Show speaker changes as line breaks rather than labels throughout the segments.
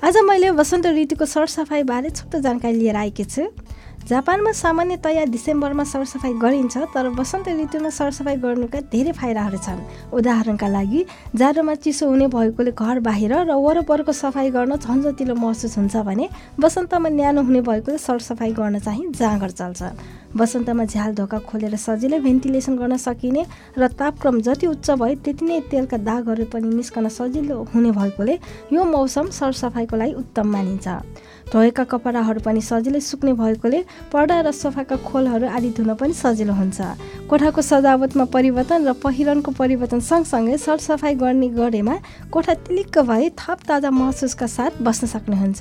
आज मैले वसन्त ऋतुको सरसफाइबारे छोटो जानकारी लिएर आएकी छु। जापानमा सामान्यतया डिसेम्बरमा सरसफाइ गरिन्छ तर वसन्त ऋतुमा सरसफाइ गर्नुका धेरै फाइदाहरू छन्। उदाहरणका लागि जाडोमा चिसो हुने भएकोले घर बाहिर र वरपरको सफाइ गर्न झन्झटिलो महसुस हुन्छ भने वसन्तमा न्यानो हुने भएकोले सरसफाइ गर्न चाहिँ जाँगर चल्छ। वसन्तमा झ्याल ढोका खोलेर सजिलै भेन्टिलेसन गर्न सकिने र तापक्रम जति उच्च भए त्यति नै तेलका दागहरू पनि निस्कन सजिलो हुने भएकोले यो मौसम सरसफाइको लागि उत्तम मानिन्छ। धोएका कपडाहरू पनि सजिलै सुक्ने भएकोले पर्दा र सोफाका खोलहरू आदि धुन पनि सजिलो हुन्छ। कोठाको सजावटमा परिवर्तन र पहिरनको परिवर्तन सँगसँगै सरसफाइ गर्ने गरेमा कोठा तिलिक्क भए थप ताजा महसुसका साथ बस्न सक्नुहुन्छ।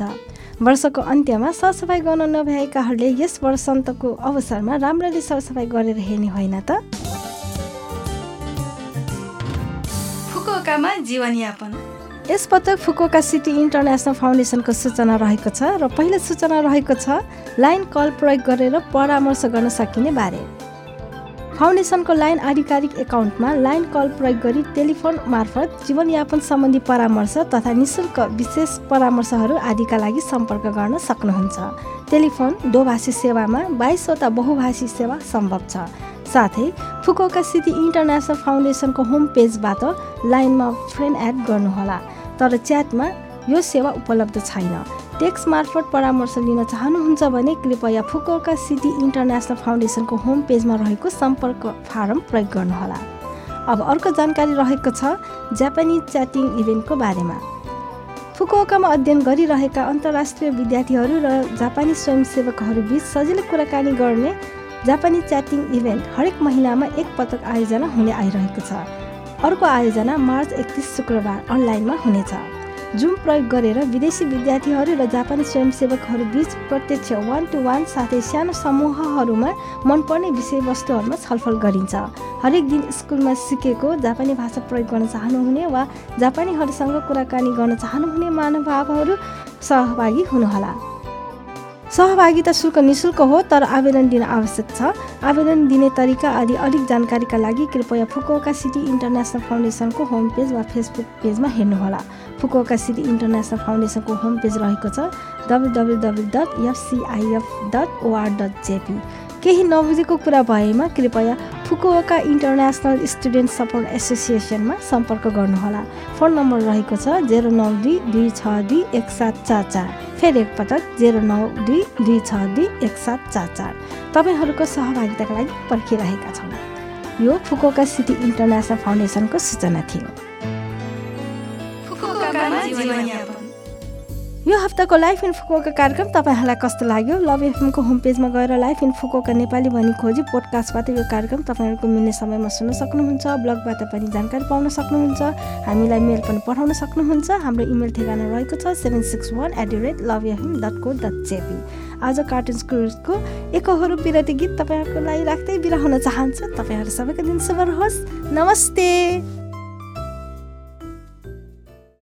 वर्षको अन्त्यमा सरसफाइ गर्न नभ्याएकाहरूले यस वसन्तको अवसरमा राम्ररी सरसफाइ गरेर हेर्ने होइन त?
फुकुओकामा जीवनयापन।
यसपटक फुकोका सिटी इन्टरनेसनल फाउन्डेसनको सूचना रहेको छ र पहिलो सूचना रहेको छ लाइन कल प्रयोग गरेर परामर्श गर्न सकिने बारे। फाउन्डेसनको लाइन आधिकारिक एकाउन्टमा लाइन कल प्रयोग गरी टेलिफोन मार्फत जीवनयापन सम्बन्धी परामर्श तथा निशुल्क विशेष परामर्शहरू आदिका लागि सम्पर्क गर्न सक्नुहुन्छ। टेलिफोन दोभाषी सेवामा बाइसवटा बहुभाषी सेवा सम्भव छ। साथै फुकोका सिटी इन्टरनेसनल फाउन्डेसनको होम पेजबाट लाइनमा फ्रेन्ड एड गर्नुहोला। तर च्याटमा यो सेवा उपलब्ध छैन। टेक्स्ट मार्फत परामर्श लिन चाहनुहुन्छ भने कृपया फुकोका सिटी इन्टरनेसनल फाउन्डेसनको होम पेजमा रहेको सम्पर्क फारम प्रयोग गर्नुहोला। अब अर्को जानकारी रहेको छ जापानी च्याटिङ इभेन्टको बारेमा। फुकुओकामा अध्ययन गरिरहेका अन्तर्राष्ट्रिय विद्यार्थीहरू र जापानी स्वयंसेवकहरू बिच सजिलो कुराकानी गर्ने जापानी च्याटिङ इभेन्ट हरेक महिनामा एक पटक आयोजना हुने आइरहेको छ। अर्को आयोजना मार्च एकतिस शुक्रबार अनलाइनमा हुनेछ। जुम प्रयोग गरेर विदेशी विद्यार्थीहरू र जापानी स्वयंसेवकहरू बिच प्रत्यक्ष वान टु वान साथै सानो समूहहरूमा मनपर्ने विषयवस्तुहरूमा छलफल गरिन्छ। हरेक दिन स्कुलमा सिकेको जापानी भाषा प्रयोग गर्न चाहनुहुने वा जापानीहरूसँग कुराकानी गर्न चाहनुहुने महानुभावहरू सहभागी हुनुहोला। सहभागिता शुल्क निशुल्क हो तर आवेदन दिन आवश्यक छ। आवेदन दिने तरिका आदि अधिक जानकारीका लागि कृपया फुकुओका सिटी इन्टरनेसनल फाउन्डेसनको होम पेज वा फेसबुक पेजमा हेर्नुहोला। फुकुओका सिटी इन्टरनेसनल फाउन्डेसनको होम पेज रहेको छ W W W dot FCIF dot OR dot JP केही नबुझेको कुरा भएमा कृपया फुकुओका इन्टरनेसनल स्टुडेन्ट सपोर्ट एसोसिएसनमा सम्पर्क गर्नुहोला। फोन नम्बर रहेको छ जेरो नौ दुई दुई छ दुई एक सात चार चार। फेरि एकपटक जेरो नौ दुई दुई छ दुई एक सात चार चार। तपाईँहरूको सहभागिताका लागि पर्खिरहेका छौँ। यो फुकोका सिटी इन्टरनेसनल फाउन्डेसनको सूचना थियो। यो हप्ताको लाइफ इन फुकोका कार्यक्रम तपाईँहरूलाई कस्तो लाग्यो? लभ एफएमको होम पेजमा गएर लाइफ इन फुकोका नेपाली भनी खोजी पोडकास्टबाट यो कार्यक्रम तपाईँहरूको मिल्ने समयमा सुन्न सक्नुहुन्छ ब्लगबाट पनि जानकारी पाउन सक्नुहुन्छ हामीलाई मेल पनि पठाउन सक्नुहुन्छ। हाम्रो इमेल ठेगाना रहेको छ seven six one eight the rate love FM dot co dot JP आज कार्टुन स्कुलको एकहोरो विरती गीत तपाईँहरूको लागि राख्दै बिरा हुन चाहन्छु। तपाईँहरू सबैको दिन शुभ रहोस्। नमस्ते!